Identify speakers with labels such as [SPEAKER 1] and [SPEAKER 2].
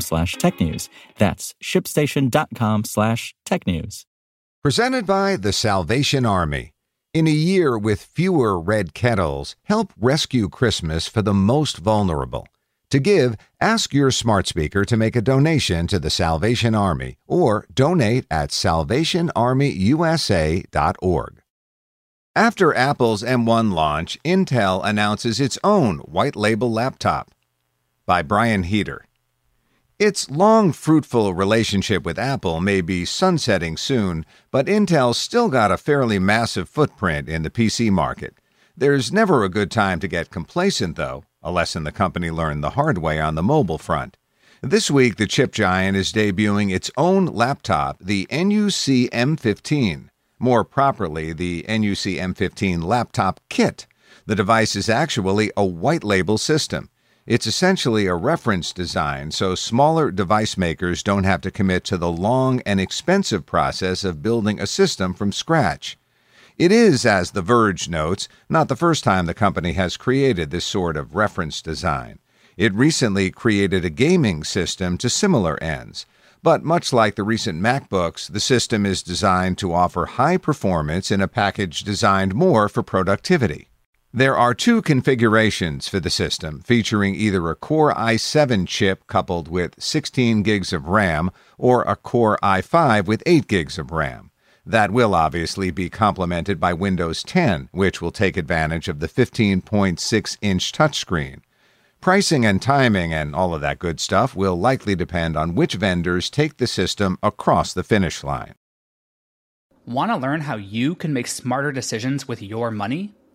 [SPEAKER 1] slash technews. That's shipstation.com slash technews.
[SPEAKER 2] Presented by the Salvation Army. In a year with fewer red kettles, help rescue Christmas for the most vulnerable. To give, ask your smart speaker to make a donation to the Salvation Army or donate at salvationarmyusa.org. After Apple's M1 launch, Intel announces its own white label laptop. By Brian Heater. Its long, fruitful relationship with Apple may be sunsetting soon, but Intel's still got a fairly massive footprint in the PC market. There's never a good time to get complacent, though, a lesson the company learned the hard way on the mobile front. This week, the chip giant is debuting its own laptop, the NUC M15. More properly, the NUC M15 Laptop Kit. The device is actually a white label system. It's essentially a reference design, so smaller device makers don't have to commit to the long and expensive process of building a system from scratch. It is, as The Verge notes, not the first time the company has created this sort of reference design. It recently created a gaming system to similar ends. But much like the recent MacBooks, the system is designed to offer high performance in a package designed more for productivity. There are two configurations for the system, featuring either a Core i7 chip coupled with 16 gigs of RAM or a Core i5 with 8 gigs of RAM. That will obviously be complemented by Windows 10, which will take advantage of the 15.6 inch touchscreen. Pricing and timing and all of that good stuff will likely depend on which vendors take the system across the finish line.
[SPEAKER 3] Want to learn how you can make smarter decisions with your money?